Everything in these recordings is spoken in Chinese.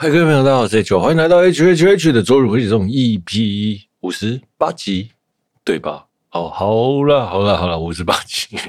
嗨，各位朋友，大家好，我是 H，欢迎来到 H H H 的周日回血中 EP 五十八集，对吧？哦，好了，好了，好了，五十八集。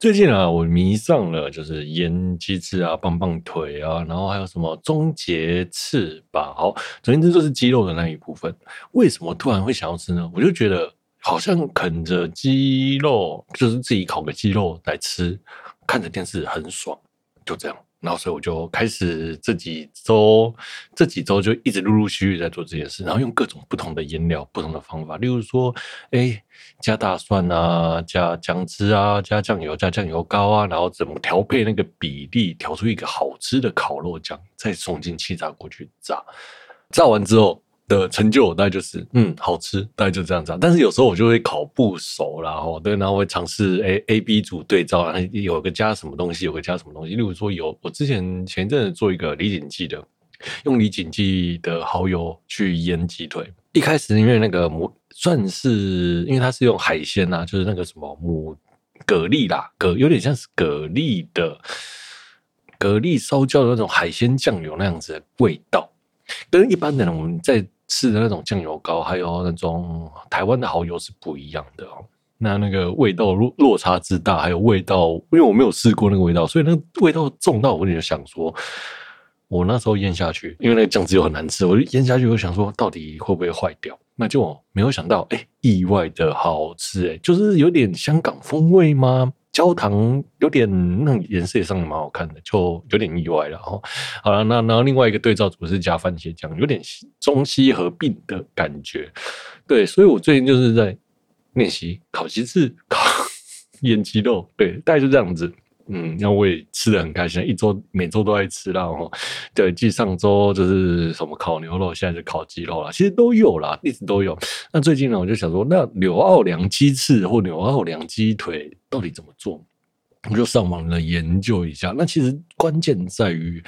最近啊，我迷上了就是盐鸡翅啊、棒棒腿啊，然后还有什么终结翅膀。好，总之就是鸡肉的那一部分。为什么突然会想要吃呢？我就觉得好像啃着鸡肉，就是自己烤个鸡肉来吃，看着电视很爽，就这样。然后，所以我就开始这几周，这几周就一直陆陆续续在做这件事，然后用各种不同的腌料、不同的方法，例如说，哎，加大蒜啊，加姜汁啊，加酱油，加酱油膏啊，然后怎么调配那个比例，调出一个好吃的烤肉酱，再送进气炸锅去炸，炸完之后。的成就大概就是嗯，好吃，大概就这样子。但是有时候我就会烤不熟，然后对，然后会尝试 A A B 组对照，然后有个加什么东西，有个加什么东西。例如说有我之前前一阵子做一个李锦记的，用李锦记的蚝油去腌鸡腿。一开始因为那个母算是因为它是用海鲜呐、啊，就是那个什么母蛤蜊啦，蛤有点像是蛤蜊的蛤蜊烧焦的那种海鲜酱油那样子的味道，跟一般的我们在吃的那种酱油膏，还有那种台湾的蚝油是不一样的哦。那那个味道落落差之大，还有味道，因为我没有试过那个味道，所以那个味道重到我就想说，我那时候咽下去，因为那个酱汁又很难吃，我就咽下去，我想说到底会不会坏掉？那就没有想到，哎，意外的好吃，哎，就是有点香港风味吗？焦糖有点那颜色也上蛮好看的，就有点意外了哈。好了，那然后另外一个对照组是加番茄酱，有点中西合并的感觉。对，所以我最近就是在练习烤鸡翅、烤 腌鸡肉，对，大概就这样子。嗯，那我也吃的很开心，一周每周都在吃啦。然后对，继上周就是什么烤牛肉，现在是烤鸡肉啦，其实都有啦，一直都有。那最近呢，我就想说，那纽奥良鸡翅或纽奥良鸡腿到底怎么做？我就上网了研究一下。那其实关键在于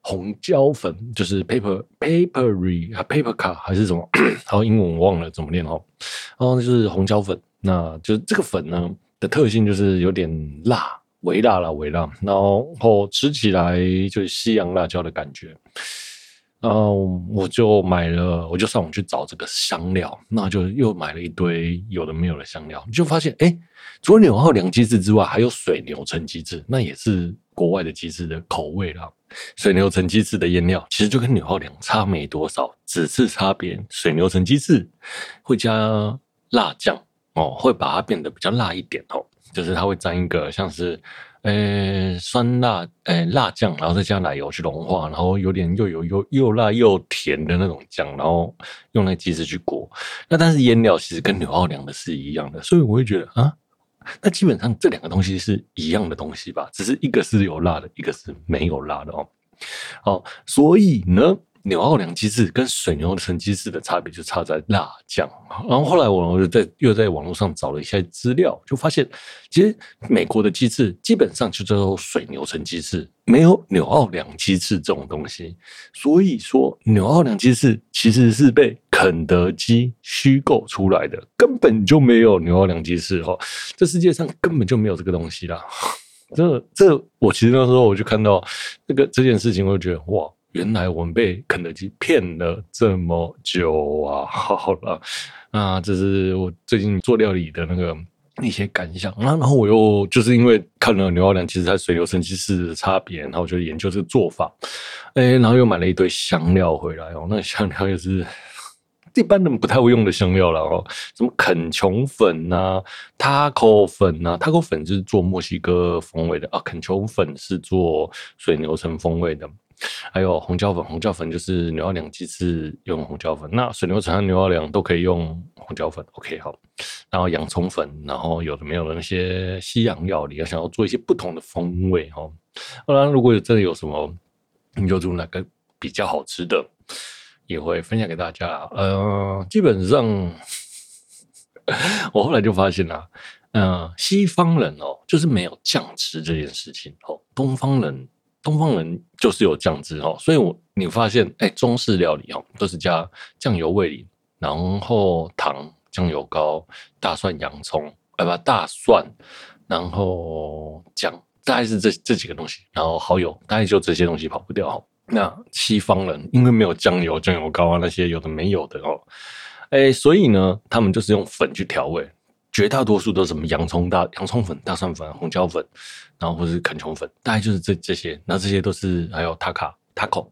红椒粉，就是 paper papery 啊，paper 卡还是什么？然后，英文我忘了怎么念哦。然后就是红椒粉，那就是这个粉呢的特性就是有点辣。微辣了，微辣，然后吃起来就是西洋辣椒的感觉。然后我就买了，我就上网去找这个香料，那就又买了一堆有的没有的香料，就发现哎，除了纽奥良鸡翅之外，还有水牛城鸡翅，那也是国外的鸡翅的口味啦。水牛城鸡翅的腌料其实就跟纽奥良差没多少，只是差别水牛城鸡翅会加辣酱哦，会把它变得比较辣一点哦。就是它会沾一个像是，呃、酸辣，呃、辣酱，然后再加奶油去融化，然后有点又有又又辣又甜的那种酱，然后用那个鸡翅去裹。那但是腌料其实跟纽奥良的是一样的，所以我会觉得啊，那基本上这两个东西是一样的东西吧，只是一个是有辣的，一个是没有辣的哦。好，所以呢。纽奥良鸡翅跟水牛城鸡翅的差别就差在辣酱。然后后来我就在又在网络上找了一些资料，就发现其实美国的鸡翅基本上就叫做水牛城鸡翅，没有纽奥良鸡翅这种东西。所以说纽奥良鸡翅其实是被肯德基虚构出来的，根本就没有纽奥良鸡翅哦，这世界上根本就没有这个东西啦。这这我其实那时候我就看到这个这件事情，我就觉得哇。原来我们被肯德基骗了这么久啊！好了，那这是我最近做料理的那个一些感想。然后我又就是因为看了纽奥良，其实它水牛城鸡翅的差别，然后我就研究这个做法。哎，然后又买了一堆香料回来哦，那香料也是一般人不太会用的香料了哦，什么肯琼粉啊、taco 粉啊，taco 粉就是做墨西哥风味的啊，肯琼粉是做水牛城风味的。还有红椒粉，红椒粉就是牛奥良鸡翅用红椒粉，那水牛城和牛奥良都可以用红椒粉。OK，好。然后洋葱粉，然后有的没有的那些西洋料理，要想要做一些不同的风味哦。当然，如果有真的有什么你就做哪个比较好吃的，也会分享给大家。呃，基本上我后来就发现了、啊，嗯、西方人哦，就是没有酱汁这件事情哦。东方人，东方人就是有酱汁哦。所以我你发现，哎，中式料理哦，都是加酱油、味醂，然后糖、酱油膏、大蒜、洋葱，哎不，大蒜，然后酱，大概是这这几个东西，然后蚝油，大概就这些东西跑不掉哦。那西方人因为没有酱油、酱油膏啊那些有的没有的哦。哎，所以呢，他们就是用粉去调味，绝大多数都是什么洋葱大洋葱粉、大蒜粉、红椒粉，然后或是肯琼粉，大概就是这这些。那这些都是还有塔卡塔可，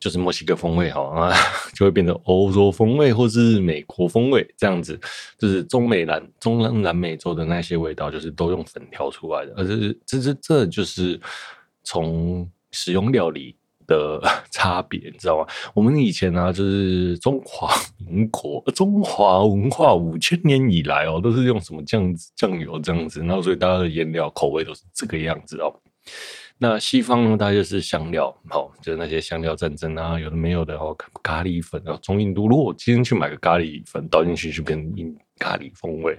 就是墨西哥风味哈啊，就会变成欧洲风味或是美国风味这样子，就是中美南中南美洲的那些味道，就是都用粉调出来的。而这这这这就是从使用料理。的 差别，你知道吗？我们以前呢、啊，就是中华民国、中华文化五千年以来哦，都是用什么酱酱油这样子，然后所以大家的腌料口味都是这个样子哦。那西方呢，大概就是香料，好，就是那些香料战争啊，有的没有的哦，咖喱粉啊，中印度。如果我今天去买个咖喱粉倒进去，就变印咖喱风味，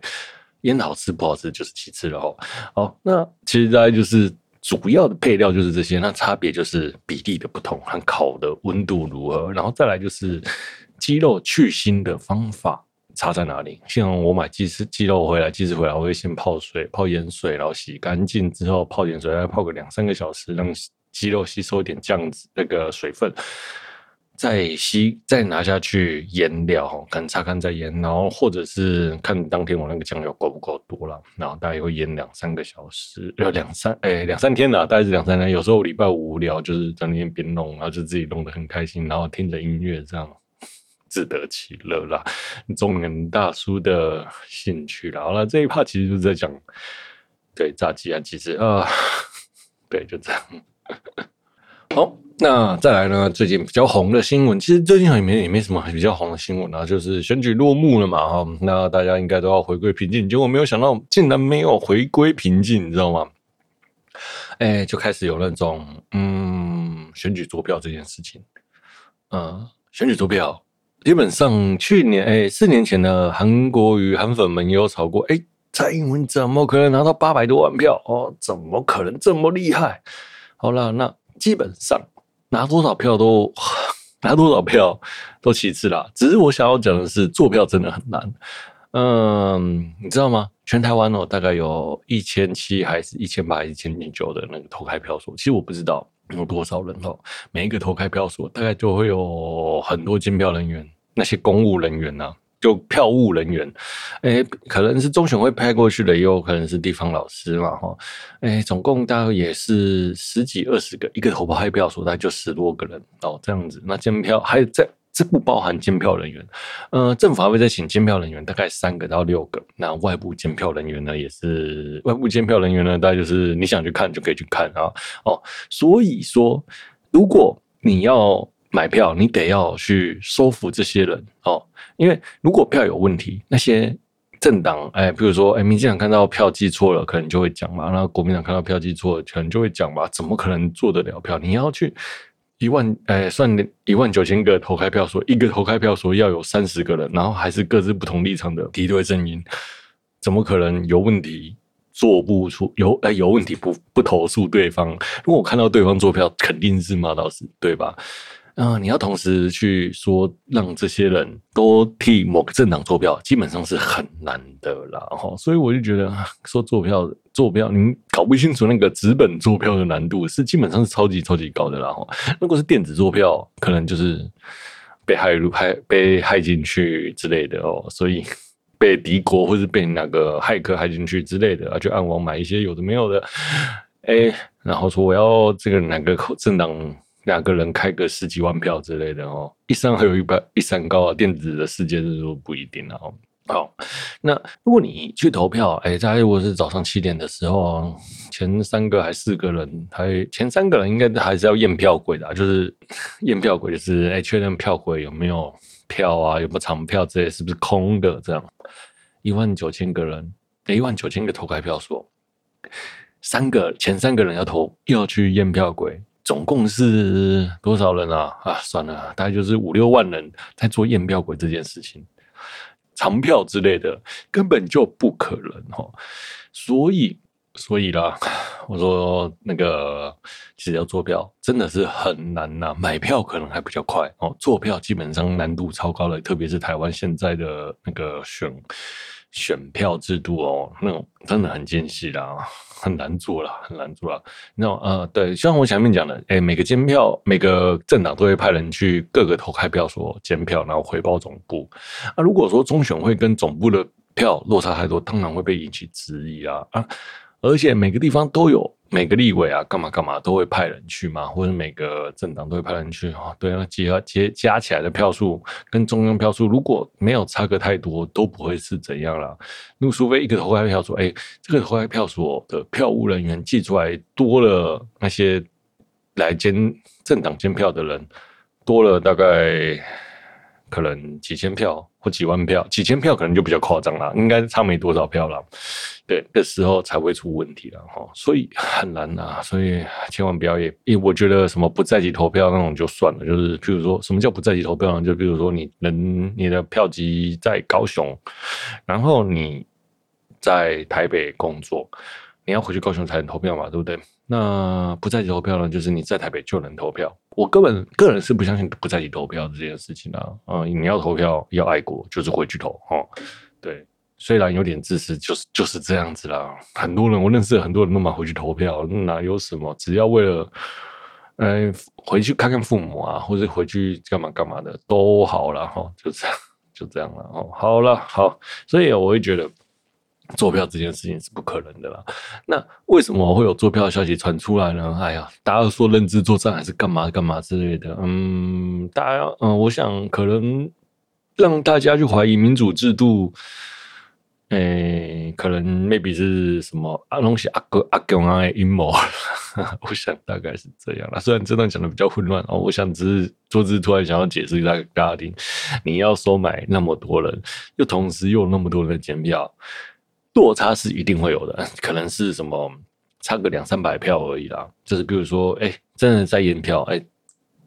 腌好吃不好吃就是其次了哦。好，那其实大概就是。主要的配料就是这些，那差别就是比例的不同和烤的温度如何，然后再来就是鸡肉去腥的方法差在哪里。像我买鸡翅鸡肉回来，鸡翅回来我会先泡水，泡盐水，然后洗干净之后泡盐水，再泡个两三个小时，让鸡肉吸收一点酱汁那个水分。再吸，再拿下去腌料，可能擦干再腌，然后或者是看当天我那个酱油够不够多了，然后大概会腌两三个小时，要两三哎两三天了，大概是两三天。有时候礼拜五无聊，就是在那边弄，然后就自己弄得很开心，然后听着音乐这样自得其乐啦，中年大叔的兴趣啦。好了，这一趴其实就是在讲对炸鸡啊，其实啊，对，就这样。好。那再来呢？最近比较红的新闻，其实最近好像也没也没什么比较红的新闻啊，就是选举落幕了嘛，哈，那大家应该都要回归平静，结果没有想到竟然没有回归平静，你知道吗？哎、就开始有那种嗯，选举作票这件事情，嗯，选举作票，基本上去年哎、四年前的韩国瑜韩粉们也有吵过，哎、蔡英文怎么可能拿到八百多万票？哦，怎么可能这么厉害？好了，那基本上。拿多少票都 拿多少票都其次啦，只是我想要讲的是，做票真的很难。嗯，你知道吗？全台湾哦，大概有一千七还是一千八一千零九的那个投开票所，其实我不知道有多少人哦。每一个投开票所大概就会有很多监票人员，那些公务人员呐、啊。就票务人员，哎，可能是中选会派过去的，也有可能是地方老师嘛，哈，哎，总共大概也是十几二十个，一个投开票所大概就十多个人哦，这样子。那监票还有这这不包含监票人员，呃，政府还会再请监票人员，大概三个到六个。那外部监票人员呢，也是外部监票人员呢，大概就是你想去看就可以去看啊，哦，所以说如果你要。买票，你得要去说服这些人哦，因为如果票有问题，那些政党，哎，比如说，哎，民进党看到票记错了，可能就会讲嘛；然后国民党看到票记错了，可能就会讲嘛。怎么可能做得了票？你要去一万，哎，算一万九千个投开票所，一个投开票所要有三十个人，然后还是各自不同立场的敌对阵营，怎么可能有问题做不出？有哎，有问题不不投诉对方？如果我看到对方做票，肯定是骂到死，对吧？啊、你要同时去说让这些人都替某个政党做票，基本上是很难的啦。哈，所以我就觉得说做票做票，你搞不清楚那个纸本做票的难度是基本上是超级超级高的啦。哈，如果是电子做票，可能就是被害入害被害进去之类的哦。所以被敌国或是被哪个骇客害进去之类的啊，就暗网买一些有的没有的，哎、然后说我要这个哪个政党。两个人开个十几万票之类的哦，一山还有一百一山高啊！电子的世界是说不一定哦。好，那如果你去投票，哎，大概如果是早上七点的时候，前三个还四个人，还前三个人应该还是要验票柜的，就是验票柜，就是哎，确认票柜有没有票啊，有没有藏票之类是不是空的？这样一万九千个人，一万九千个投开票所，三个前三个人要投，又要去验票柜。总共是多少人啊？啊，算了，大概就是五六万人在做验票鬼这件事情。长票之类的，根本就不可能哈。所以，所以啦，我说那个其实要做票真的是很难呐，买票可能还比较快哦，做票基本上难度超高的，特别是台湾现在的那个选选票制度哦，那种真的很艰细啦。很难做了，很难做了。那呃，对，像我前面讲的，哎，每个监票，每个政党都会派人去各个投开票所监票，然后回报总部。啊，如果说中选会跟总部的票落差太多，当然会被引起质疑啊啊！而且每个地方都有。每个立委啊，干嘛干嘛都会派人去嘛，或者每个政党都会派人去啊。对啊，结合结加起来的票数跟中央票数如果没有差个太多，都不会是怎样啦。那除非一个投开票所，哎，这个投开票所的票务人员寄出来多了那些来监政党监票的人，多了大概可能几千票或几万票，几千票可能就比较夸张了，应该差没多少票了。对的时候才会出问题了哈，所以很难呐，所以千万不要也，因为我觉得什么不在籍投票那种就算了，就是譬如说什么叫不在籍投票呢？就比如说你人你的票籍在高雄，然后你在台北工作，你要回去高雄才能投票嘛，对不对？那不在籍投票呢，就是你在台北就能投票。我根本个人是不相信不在籍投票这件事情啊，啊，你要投票要爱国，就是回去投哈，对。虽然有点自私，就是就是这样子啦。很多人我认识，很多人都买回去投票，哪有什么？只要为了，呃，回去看看父母啊，或者回去干嘛干嘛的都好了哈。就这样，就这样了哦。好了，好，所以我会觉得做票这件事情是不可能的啦。那为什么会有做票的消息传出来呢？哎呀，大家说认知作战还是干嘛干嘛之类的。嗯，大家嗯，我想可能让大家去怀疑民主制度。诶、可能 maybe 是什么阿？东西阿哥阿公啊阴谋，我想大概是这样啦。虽然这段讲的比较混乱哦，我想只是桌子突然想要解释一下给大家听。你要收买那么多人，又同时又有那么多人的监票，落差是一定会有的。可能是什么差个两三百票而已啦。就是比如说，哎、真的在验票，哎、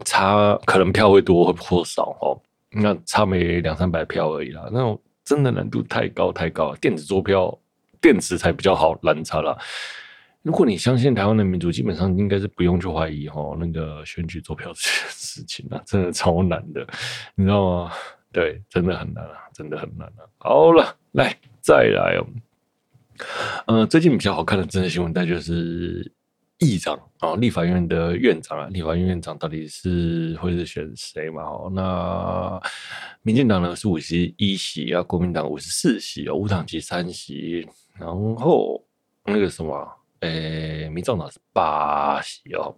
差可能票会多会或少哦。那差没两三百票而已啦，那种。真的难度太高太高了，电子作票，电子才比较好拦查了。如果你相信台湾的民主，基本上应该是不用去怀疑哦那个选举作票这件事情啊，真的超难的，你知道吗？对，真的很难啊，真的很难啊。好了，来再来哦，呃，最近比较好看的政治新闻，那就是。议长啊，立法院的院长啊，立法院院长到底是会是选谁嘛？哦，那民进党呢是五十一席啊，国民党五十四席哦，无党籍三席，然后那个什么，诶、民众党是八席哦。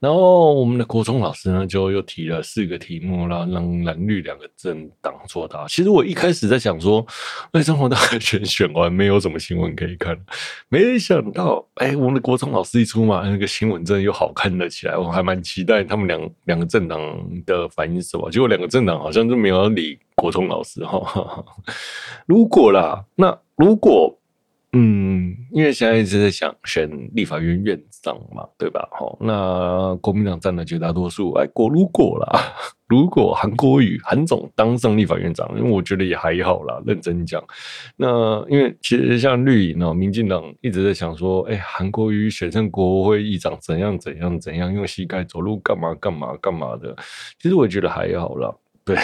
然后我们的国中老师呢，就又提了四个题目，然后让蓝绿两个政党作答。其实我一开始在想说，那中华大选选完没有什么新闻可以看，没想到，哎，我们的国中老师一出马，那个新闻真的又好看了起来。我还蛮期待他们两两个政党的反应是什么。结果两个政党好像就没有理国中老师哈。如果啦，那如果。嗯，因为现在一直在想选立法院院长嘛，对吧？好，那国民党占了绝大多数。哎，果如果啦，如果韩国瑜韩总当上立法院长，因为我觉得也还好啦。认真讲，那因为其实像绿营呢，民进党一直在想说，哎，韩国瑜选上国会议长怎样怎样怎样，用膝盖走路干嘛干嘛干嘛的。其实我觉得还好啦。对，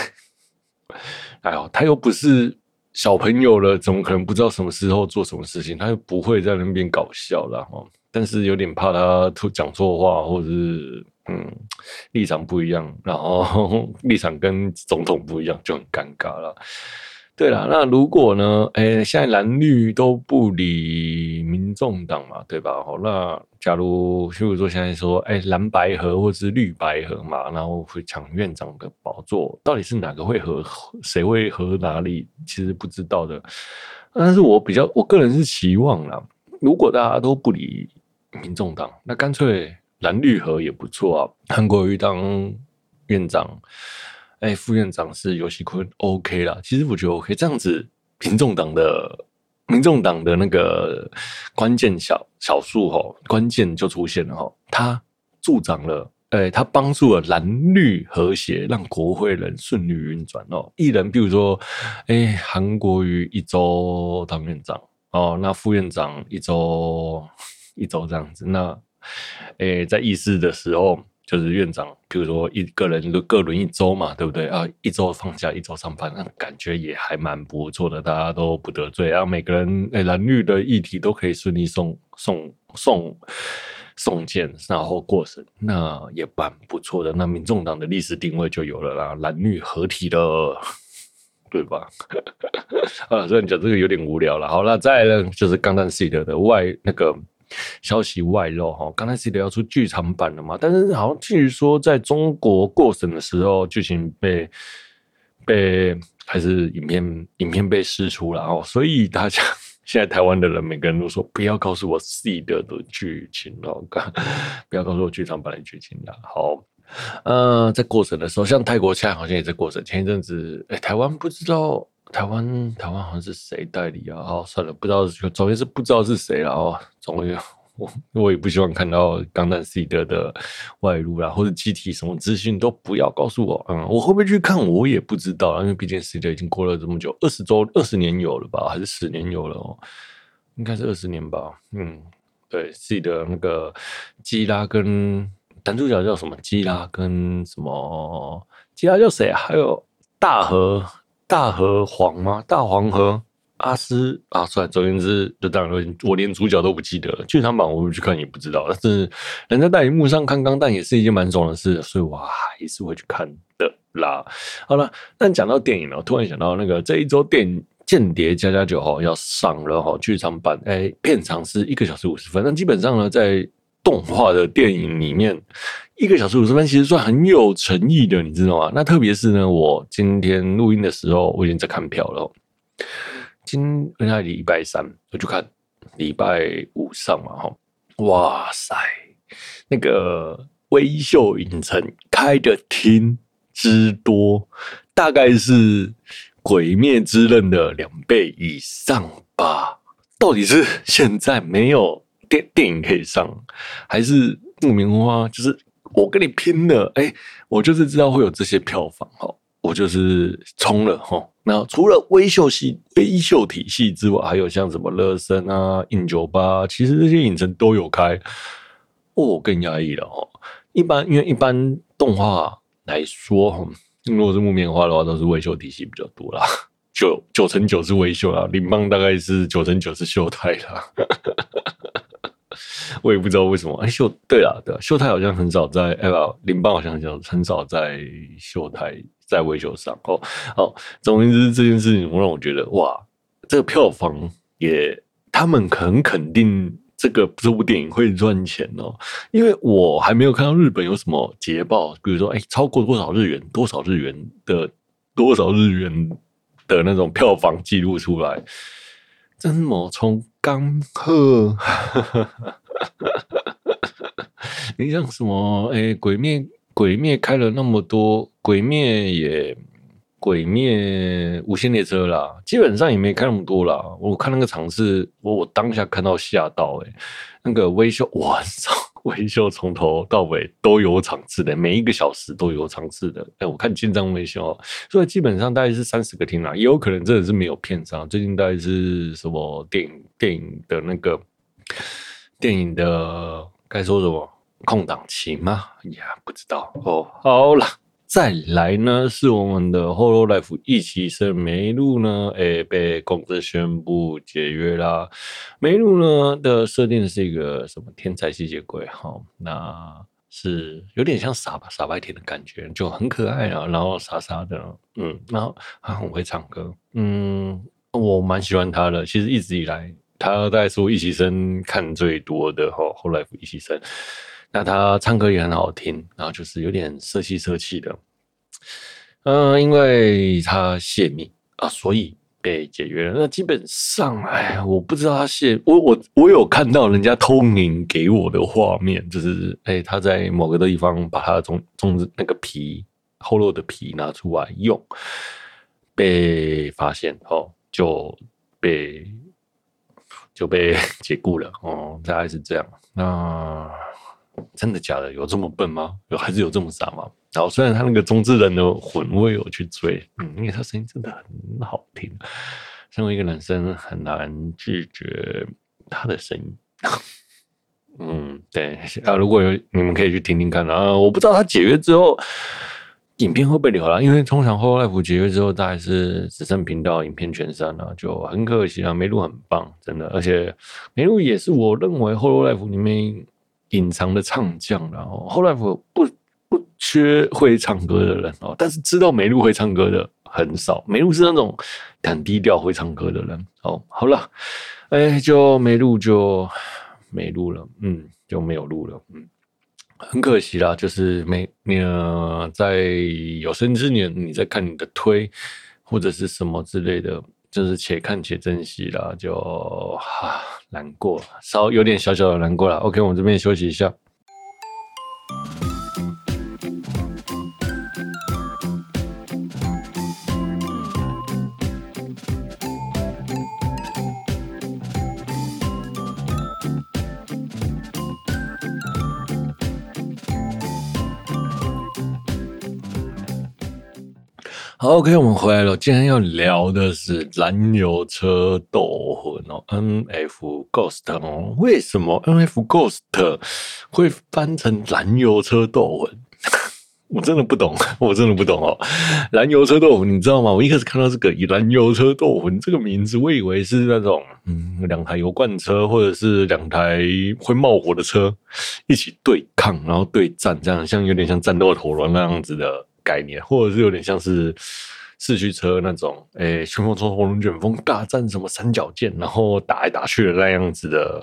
哎呦，他又不是。小朋友了，怎么可能不知道什么时候做什么事情？他又不会在那边搞笑了哈。但是有点怕他讲错话，或者是嗯立场不一样，然后 立场跟总统不一样，就很尴尬了。对了，那如果呢？哎、现在蓝绿都不理民众党嘛，对吧？好，那假如譬如说现在说，哎、蓝白合或是绿白合嘛，然后会抢院长的宝座，到底是哪个会合？谁会合哪里？其实不知道的。但是我比较，我个人是期望啦，如果大家都不理民众党，那干脆蓝绿合也不错啊。韩国瑜当院长。哎、副院长是游锡堃，OK 啦。其实我觉得 OK，这样子，民众党的民众党的那个关键小小数哈，关键就出现了哈。他助长了哎，他帮助了蓝绿和谐，让国会人顺利运转哦。一人，比如说，哎，韩国瑜一周当院长哦，那副院长一周 一周这样子。那，哎，在议事的时候，就是院长，比如说一个人就各轮一周嘛，对不对啊？一周放假，一周上班，那感觉也还蛮不错的，大家都不得罪啊，每个人哎，蓝绿的议题都可以顺利送送送。送件，然后过审，那也蛮不错的。那民众党的历史定位就有了啦，蓝绿合体的，对吧？啊，虽然讲这个有点无聊了。好那，再呢，就是《钢弹 Seed》的外那个消息外露哈，《钢弹 Seed》要出剧场版了嘛？但是好像据说在中国过审的时候，剧情被被还是影片影片被释出了哦，所以大家。现在台湾的人每个人都说不要告诉我 seed 的剧情哦，不要告诉我剧场版的剧情了。好，呃，在过审的时候，像泰国现在好像也在过审。前一阵子，哎，台湾不知道，台湾台湾好像是谁代理啊？哦，算了，不知道，总之是不知道是谁了哦，总之。我我也不希望看到《钢弹 seed》的外露啦，或者机体什么资讯都不要告诉我。嗯，我会不会去看，我也不知道，因为毕竟 seed 已经过了这么久，二十周、二十年有了吧，还是十年有了哦？应该是二十年吧。嗯，对，seed 那个基拉跟男主角叫什么？基拉跟什么？基拉叫谁啊？还有大和大和黄吗？大黄河。阿斯啊，算了，总而言之，就当然我连主角都不记得了。剧场版我去看也不知道，但是人家大荧幕上看钢弹也是一件蛮爽的事，所以我还是会去看的啦。好了，但讲到电影了，突然想到那个这一周电影《间谍加加酒》哈要上了哈，剧场版哎、片长是一个小时五十分，但基本上呢，在动画的电影里面，一个小时五十分其实算很有诚意的，你知道吗？那特别是呢，我今天录音的时候，我已经在看票了。今天礼拜三，我就看礼拜五上嘛，哈，哇塞，那个威秀影城开的厅之多，大概是《鬼灭之刃》的两倍以上吧？到底是现在没有电电影可以上，还是木棉花？就是我跟你拼了，哎，我就是知道会有这些票房，哈。我就是冲了哈，那除了微秀系、微秀体系之外，还有像什么乐声啊、印酒吧，其实这些影城都有开。哦，更压抑了哦。一般因为一般动画来说，如果是木棉花的话，都是微秀体系比较多啦，九九成九是微秀啦，羚邦大概是九成九是秀泰啦。我也不知道为什么，哎，秀对啊，对啊，秀泰好像很少在，哎不，羚邦好像很少很少在秀泰。在维修上。哦，好，总而言之，这件事情我让我觉得哇，这个票房也，他们很肯定这个这部电影会赚钱哦，因为我还没有看到日本有什么捷报，比如说哎，超过多少日元，多少日元的多少日元的那种票房记录出来，真么从刚赫，你像什么哎，鬼灭。鬼灭开了那么多，鬼灭也鬼灭无限列车啦，基本上也没开那么多啦。我看那个场次，我我当下看到吓到诶、那个微笑，我操，威秀从头到尾都有场次的，每一个小时都有场次的。哎、我看紧张威秀，所以基本上大概是三十个厅啦，也有可能真的是没有片商。最近大概是什么电影电影的那个电影的该说什么？空档期吗？呀，不知道哦。好了，再来呢是我们的《Hololive》一期生梅露呢，诶，被公司宣布解约啦。梅露呢的设定是一个什么天才吸血鬼？哈，那是有点像傻吧傻白甜的感觉，就很可爱啊，然后傻傻的，嗯，然后他很会唱歌，嗯，我蛮喜欢他的。其实一直以来，他在说一期生看最多的哈，《Hololive》一期生。那他唱歌也很好听，然后就是有点色气色气的，嗯、因为他泄密啊，所以被解约了。那基本上，哎，我不知道他泄，我我我有看到人家投影给我的画面，就是哎，他在某个地方把他的粽粽子那个皮厚肉的皮拿出来用，被发现哦，就被就被 解雇了哦，大概是这样。那。真的假的？有这么笨吗？有还是有这么傻吗？然后虽然他那个中之人的魂我也有去追，嗯，因为他声音真的很好听，身为一个男生很难拒绝他的声音。嗯，对啊，如果有你们可以去听听看啊。我不知道他解约之后影片会不会留了，因为通常 Hololive 解约之后大概是只剩频道影片全删了，就很可惜啊。梅露很棒，真的，而且梅露也是我认为 Hololive 里面隐藏的唱将，然后 Hololive 不。不缺会唱歌的人哦，但是知道梅露会唱歌的很少。梅露是那种很低调会唱歌的人哦。好了，哎，就没录就没录了，嗯，就没有录了，嗯，很可惜啦。就是没呃，在有生之年，你在看你的推或者是什么之类的，就是且看且珍惜啦，就 哈难过，稍有点小小的难过了。OK，我们这边休息一下。，OK，我们回来了。今天要聊的是燃油车斗魂哦，NF Ghost 哦。为什么 NF Ghost 会翻成燃油车斗魂？我真的不懂，我真的不懂哦。燃油车斗魂，你知道吗？我一开始看到这个以燃油车斗魂这个名字，我以为是那种嗯，两台油罐车或者是两台会冒火的车一起对抗，然后对战，这样像有点像战斗陀螺那样子的。概念，或者是有点像是四驱车那种，诶、欸，旋风冲、龙卷风大战什么三角剑，然后打来打去的那样子的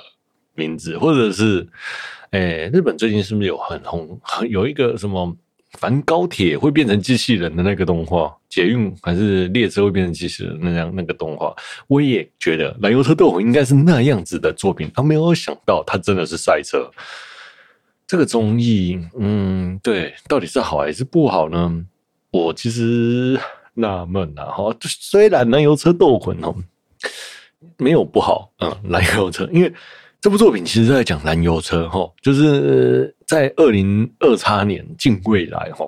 名字，或者是，诶、日本最近是不是有很红，有一个什么凡高铁会变成机器人的那个动画，捷运还是列车会变成机器人那样那个动画，我也觉得燃油车斗魂应该是那样子的作品，他没有想到他真的是赛车。这个综艺，嗯，对，到底是好还是不好呢？我其实纳闷呐，哈，虽然燃油车斗魂哦，没有不好，嗯，燃油车，因为这部作品其实在讲燃油车，哈，就是在二零二叉年近未来，哈，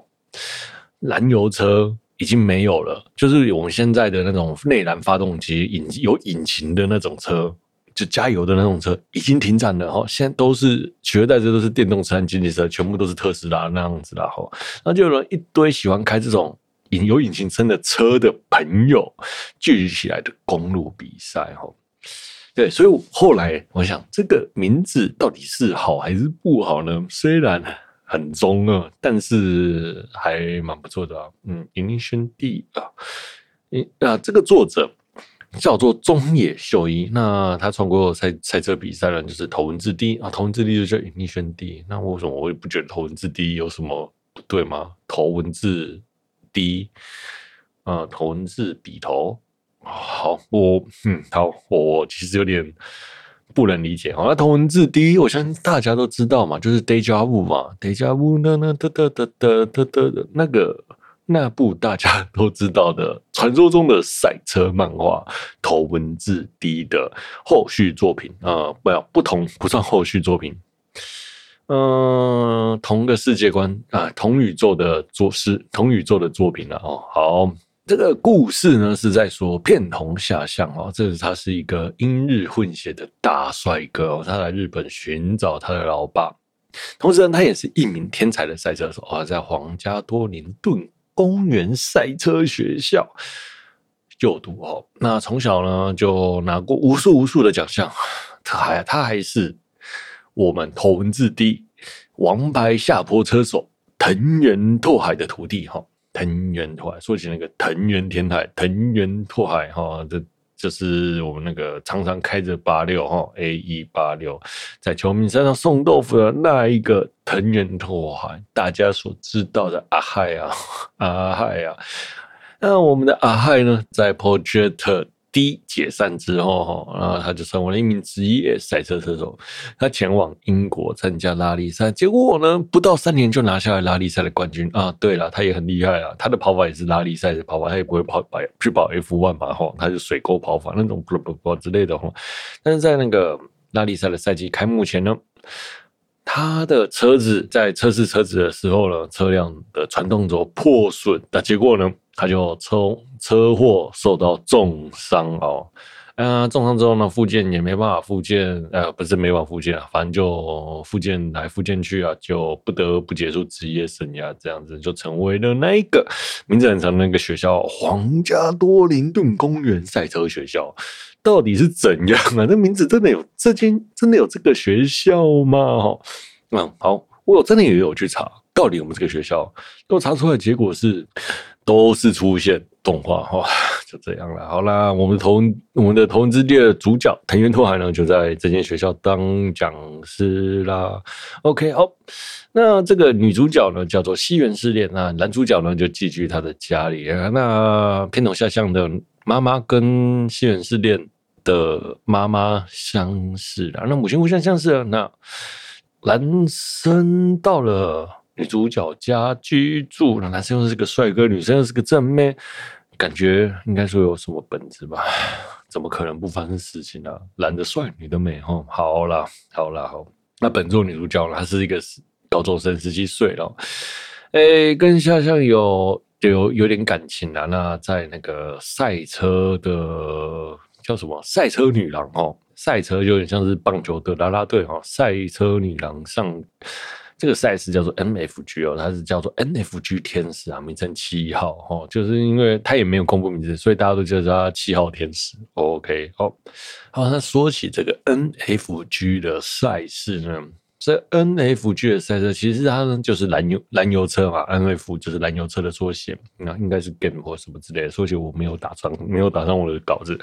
燃油车已经没有了，就是我们现在的那种内燃发动机引有引擎的那种车。就加油的那种车已经停产了哈，现在都是取而代之都是电动车经济车，全部都是特斯拉那样子的哈。那就有人一堆喜欢开这种引有引擎车的车的朋友聚集起来的公路比赛哈。对，所以后来我想这个名字到底是好还是不好呢？虽然很中二，但是还蛮不错的啊。嗯，Ignition D 啊，啊，这个作者。叫做中野秀一，那他穿过赛赛车比赛呢，就是头文字 D 啊，头文字 D 就叫米轩 D。那为什么我也不觉得头文字 D 有什么不对吗？头文字 D 啊，头文字笔头，好，我嗯，好，我其实有点不能理解。好，那头文字 D，我相信大家都知道嘛，就是 Deja Vu 嘛，Deja Vu 那那哒哒哒哒哒哒那个。那部大家 都知道的传说中的赛车漫画《头文字 D》的后续作品啊、不要不同不算后续作品，嗯、呃，同个世界观啊、同宇宙的作是同宇宙的作品了哦。好，这个故事呢是在说片桐下向哦，这是他是一个英日混血的大帅哥哦，他来日本寻找他的老爸，同时呢，他也是一名天才的赛车手啊，在皇家多林顿。公园赛车学校。就读哦，那从小呢就拿过无数无数的奖项，他还他还是我们头文字 D 王牌下坡车手藤原拓海的徒弟哈，藤原拓海说起那个藤原天海，藤原拓海哈这。就是我们那个常常开着八六哈 A 一八六在秋名山上送豆腐的那一个藤原拓海，大家所知道的阿海啊，阿海啊，那我们的阿海呢，在 Project D 解散之后哈，然后他就成为了一名职业赛车车手。他前往英国参加拉力赛，结果呢，不到三年就拿下了拉力赛的冠军啊！对了，他也很厉害啊，他的跑法也是拉力赛的跑法，他也不会跑跑去跑 F1 嘛哈，他是水沟跑法那种不不不之类的哈。但是在那个拉力赛的赛季开幕前呢，他的车子在测试车子的时候呢，车辆的传动轴破损，那结果呢，他就车车祸受到重伤哦。啊，重伤之后呢，复健也没办法复健，呃，不是没办法复健啊，反正就复健来复健去啊，就不得不结束职业生涯，这样子就成为了那一个名字很长的那个学校——皇家多林顿公园赛车学校。到底是怎样啊？那名字真的有这间，真的有这个学校吗？哈，嗯，好，我真的也有去查，到底有没有这个学校？都查出来的结果是，都是出现动画 哈。就这样了，好啦，我们的头我们的头文字 D 的主角藤原拓海呢，就在这间学校当讲师啦。OK，好，那这个女主角呢叫做西园试炼，那男主角呢就寄居他的家里。那片头下象的妈妈跟西园试炼的妈妈相似啊，那母亲互相相似啊。那男生到了女主角家居住，那男生又是个帅哥，女生又是个正妹。感觉应该说有什么本质吧？怎么可能不发生事情呢、啊？男的帅，女的美，哈，好啦，好啦，好。那本作女主角呢？她是一个高中生，十七岁了，哎、跟夏夏有有有点感情啊。那在那个赛车的叫什么？赛车女郎哦，赛车有点像是棒球的啦啦队哈，赛车女郎上。这个赛事叫做 MFG 哦，它是叫做 NFG 天使啊，名称七号哦，就是因为它也没有公布名字，所以大家都叫它七号天使。OK，好，好，那说起这个 NFG 的赛事呢，这 NFG 的赛事其实它呢就是燃油燃油车嘛，NF 就是燃油车的缩写，那应该是 Game 或什么之类的缩写，我没有打上，没有打上我的稿子。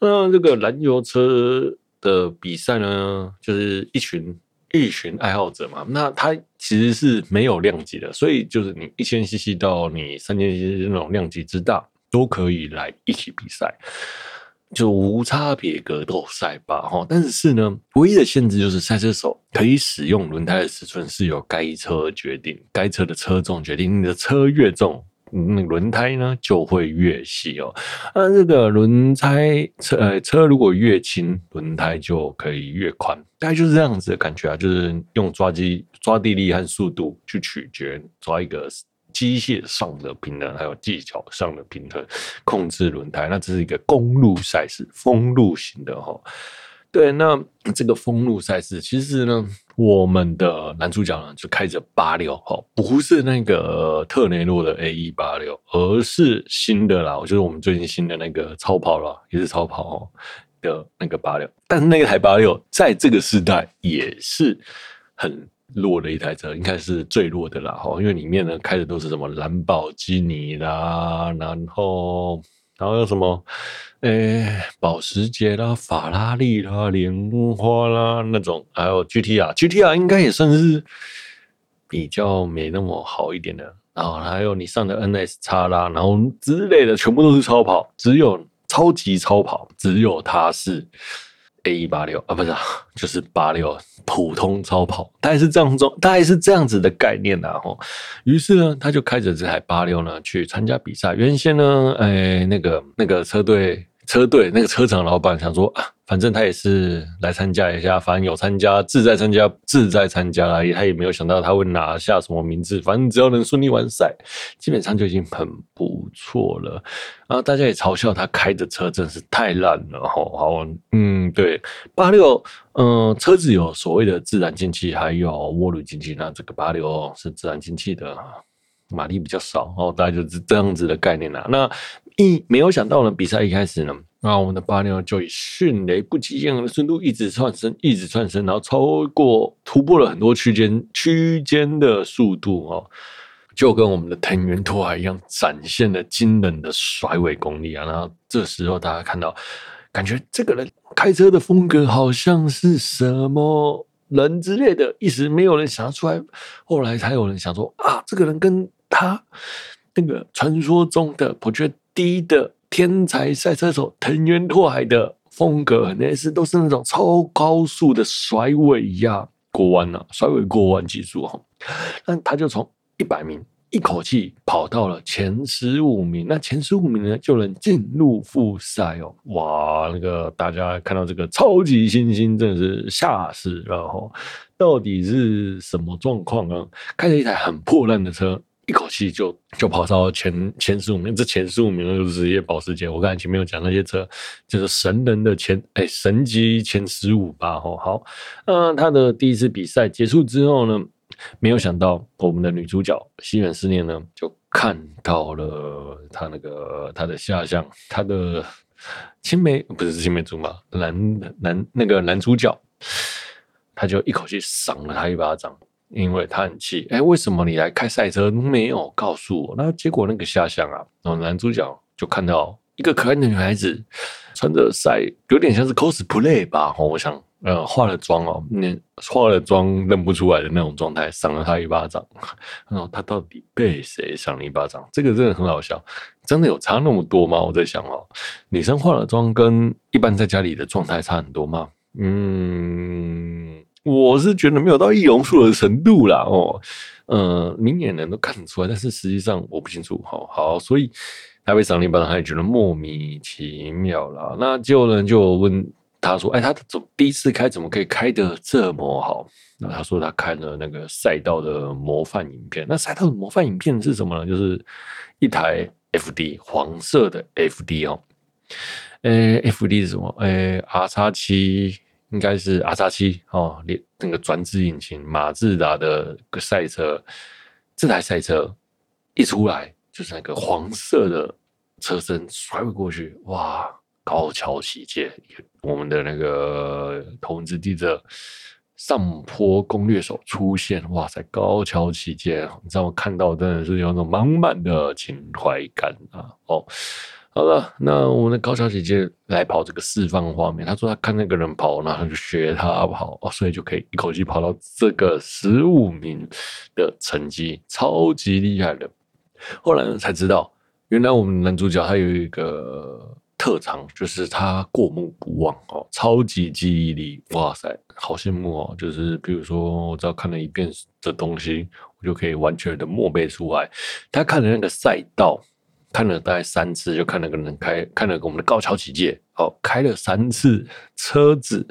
那这个燃油车的比赛呢，就是一群。一群爱好者嘛，那它其实是没有量级的，所以就是你一千 CC 到你三千 CC 那种量级之大，都可以来一起比赛，就无差别格斗赛吧，哈。但是呢，唯一的限制就是赛车手可以使用轮胎的尺寸是由该车决定，该车的车重决定，你的车越重。那轮胎呢就会越细哦，那这个轮胎车呃车如果越轻，轮胎就可以越宽，大概就是这样子的感觉啊，就是用抓机抓地力和速度去取决抓一个机械上的平衡，还有技巧上的平衡，控制轮胎。那这是一个公路赛事，封路型的哈。对，那 这个封路赛事，其实呢，我们的男主角呢就开着八六，哈，不是那个特雷诺的 A 一八六，而是新的啦，就是我们最近新的那个超跑啦，也是超跑哦的那个八六。但是那台八六在这个时代也是很弱的一台车，应该是最弱的啦，哈，因为里面呢开的都是什么兰博基尼啦，然后。然后有什么？诶，保时捷啦、法拉利啦、莲花啦那种，还有 GTR，GTR 应该也算是比较没那么好一点的。然后还有你上的 NSX 啦，然后之类的，全部都是超跑，只有超级超跑，只有它是。A 一八六啊，不是，就是八六普通超跑，大概是这样子，大概是这样子的概念呐，吼。于是呢，他就开着这台八六呢去参加比赛。原先呢，哎，那个那个车队车队那个车厂老板想说啊。反正他也是来参加一下，反正有参加，志在参加，志在参加而已。他也没有想到他会拿下什么名字，反正只要能顺利完赛，基本上就已经很不错了。然后大家也嘲笑他开的车真是太烂了，吼，好，嗯，对，八六，嗯，车子有所谓的自然进气，还有涡轮进气，那这个八六是自然进气的，马力比较少，哦，大概就是这样子的概念啦。那一没有想到呢，比赛一开始呢。那我们的八六就以迅雷不及掩耳的速度一直窜升，一直窜升，然后超过突破了很多区间区间的速度哦，就跟我们的藤原拓海一样，展现了惊人的甩尾功力啊！然后这时候大家看到，感觉这个人开车的风格好像是什么人之类的，一时没有人想得出来，后来才有人想说啊，这个人跟他那个传说中的我觉得第一的。天才赛车手藤原拓海的风格很类似，都是那种超高速的甩尾呀、过弯啊，甩尾过弯技术哈。那他就从一百名一口气跑到了前十五名，那前十五名呢就能进入复赛哦！哇，那个大家看到这个超级新星真的是吓死了哦！到底是什么状况啊？开着一台很破烂的车，一口气就就跑到前前十五名，这前十五名就是职业保时捷。我刚才前面有讲那些车，就是神人的前哎神级前十五吧哦。好，那他的第一次比赛结束之后呢？没有想到，我们的女主角西园寺念呢，就看到了他那个他的下象，他的青梅不是青梅竹马，男男那个男主角，他就一口气赏了他一巴掌，因为他很气，哎，为什么你来开赛车没有告诉我？那结果那个下乡啊，然后男主角就看到一个可爱的女孩子穿着赛，有点像是 cosplay 吧，我想。呃，化了妆哦，你化了妆认不出来的那种状态，赏了他一巴掌。然后他到底被谁赏了一巴掌？这个真的很好笑，真的有差那么多吗？我在想哦，女生化了妆跟一般在家里的状态差很多吗？嗯，我是觉得没有到易容术的程度啦。哦，呃，明眼人都看得出来，但是实际上我不清楚。好，好，所以他被赏了一巴掌，他也觉得莫名其妙啦。那结果呢，就问。他说：“哎，他怎第一次开怎么可以开得这么好？”那他说他看了那个赛道的模范影片。那赛道的模范影片是什么呢？就是一台 FD 黄色的 FD 哦。诶，FD 是什么？诶，R 叉七应该是阿扎七哦，连那个转子引擎，马自达的个赛车。这台赛车一出来就是那个黄色的车身甩尾过去，哇！高桥启介，我们的那个头文字 D 的上坡攻略手出现，哇塞！高桥启介，你知道我看到真的是有种满满的情怀感啊！哦，好了，那我们的高小姐姐来跑这个示范画面，她说她看那个人跑，然后就学他跑，哦，所以就可以一口气跑到这个十五名的成绩，超级厉害的。后来才知道，原来我们男主角他有一个。特长就是他过目不忘哦，超级记忆力，哇塞，好羡慕哦！就是比如说，我只要看了一遍的东西，我就可以完全的默背出来。他看了那个赛道，看了大概三次，就看那个人开，看了我们的高桥启介，哦，开了三次车子。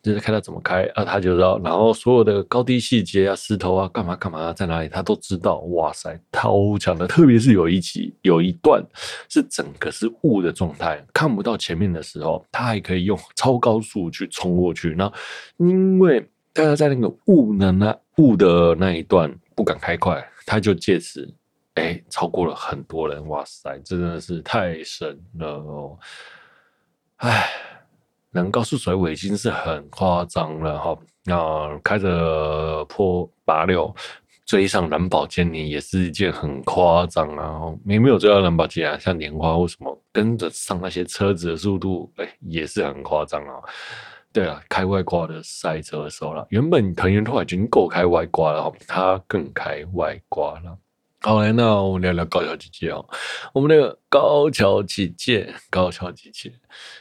就是看他怎么开啊，他就知道，然后所有的高低细节啊、石头啊、干嘛干嘛在哪里，他都知道。哇塞，超强的！特别是有一集有一段是整个是雾的状态，看不到前面的时候，他还可以用超高速去冲过去。然后因为大家在那个雾的那雾的那一段不敢开快，他就借此哎超过了很多人。哇塞，真的是太神了哦！哎。能高速甩尾已经是很夸张了哈，那开着破八六追上蓝宝坚尼也是一件很夸张啊！没没有追到蓝宝坚尼啊，像莲花为什么跟着上那些车子的速度，哎，也是很夸张啊！对啊，开外挂的赛车的时候了，原本藤原拓海已经够开外挂了，他更开外挂了。好，来，那我们聊聊高桥姐姐哦。我们那个高桥姐姐，高桥姐姐，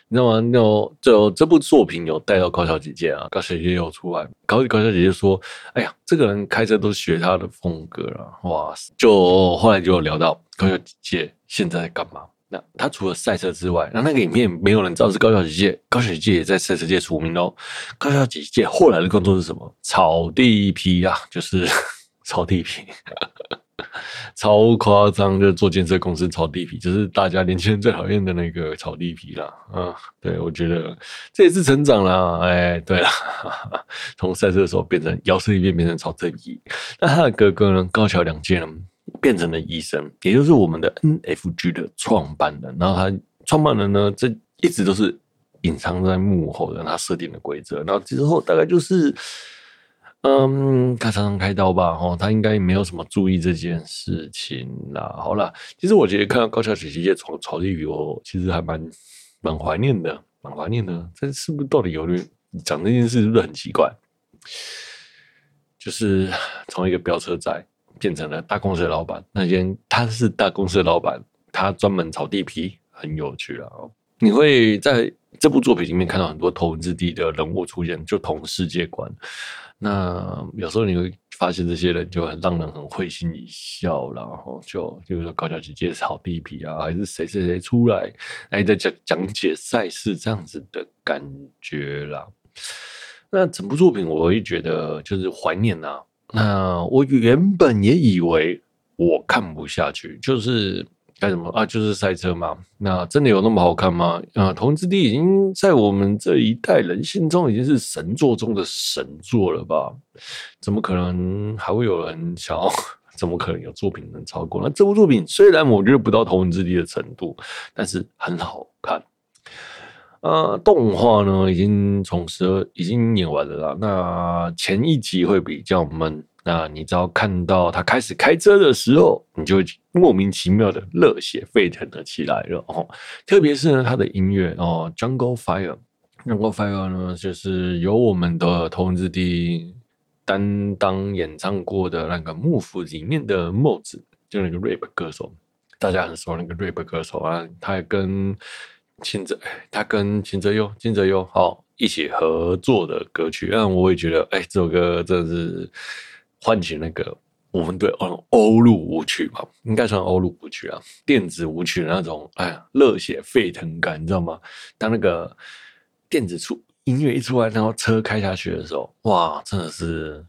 你知道吗？那这这部作品有带到高桥姐姐啊。高桥姐姐有出来，高高桥姐姐说：“哎呀，这个人开车都学他的风格了。”哇塞，就后来就有聊到高桥姐姐现在在干嘛？那他除了赛车之外，那那个影片没有人知道是高桥姐姐，高桥姐姐也在赛车界出名哦。高桥姐姐后来的工作是什么？炒地皮啊，就是 炒地皮。超夸张，就做建设公司炒地皮，就是大家年轻人最讨厌的那个炒地皮啦。啊，对，我觉得这也是成长啦。哎，对了，从赛车手变成摇身一变变成炒地皮。那他的哥哥呢？高桥良介呢，变成了医生，也就是我们的 NFG 的创办人。然后他创办人呢，这一直都是隐藏在幕后的，他设定的规则。然后之后大概就是。嗯，他常常开刀吧？哦，他应该没有什么注意这件事情啦。好啦，其实我觉得看到高桥启介炒炒地皮，我其实还蛮蛮怀念的，蛮怀念的。这是不是到底有点讲这件事是不是很奇怪？就是从一个飙车仔变成了大公司的老板。那间他是大公司的老板，他专门炒地皮，很有趣啊。你会在这部作品里面看到很多头文字 D 的人物出现，就同世界观。那有时候你会发现这些人就很让人很会心一笑，然后就就是说高桥启介炒地皮啊，还是谁谁谁出来来在讲讲解赛事这样子的感觉啦。那整部作品我会觉得就是怀念呐。那我原本也以为我看不下去，就是。干什么啊？就是赛车嘛。那真的有那么好看吗？啊，头文字 D 已经在我们这一代人心中已经是神作中的神作了吧？怎么可能还会有人想要？怎么可能有作品能超过？那这部作品虽然我觉得不到头文字 D 的程度，但是很好看。呃，动画呢已经从十二已经演完了啦。那前一集会比较闷。那你只要看到他开始开车的时候，你就莫名其妙的热血沸腾了起来了哦。特别是呢，他的音乐哦，《Jungle Fire》，《Jungle Fire》呢，就是由我们的头文字 D 担当演唱过的那个幕府里面的帽子，就那个 rap 歌手，大家很熟那个 rap 歌手啊，他也跟秦泽，他跟秦泽优、金泽优好一起合作的歌曲，让我也觉得，哎，这首歌真的是。唤起那个我们对欧欧陆舞曲吧，应该算欧陆舞曲啊，电子舞曲的那种，哎呀，热血沸腾感，你知道吗？当那个电子出音乐一出来，然后车开下去的时候，哇，真的是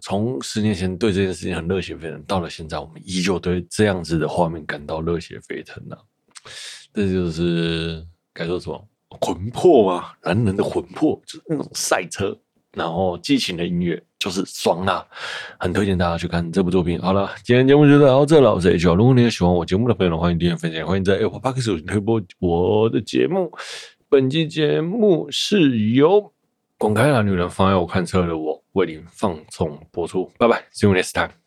从十年前对这件事情很热血沸腾，到了现在，我们依旧对这样子的画面感到热血沸腾呢、啊。这就是该说什么魂魄吗？男人的魂魄就是那种赛车。然后激情的音乐就是爽啊，很推荐大家去看这部作品。好了，今天节目就到这了，我是 H 如果你也喜欢我节目的朋友，欢迎订阅分享，欢迎在 Apple Podcast 推播我的节目。本期节目是由滚开啦女人妨碍我看车的我为您放送播出。拜拜，See you next time。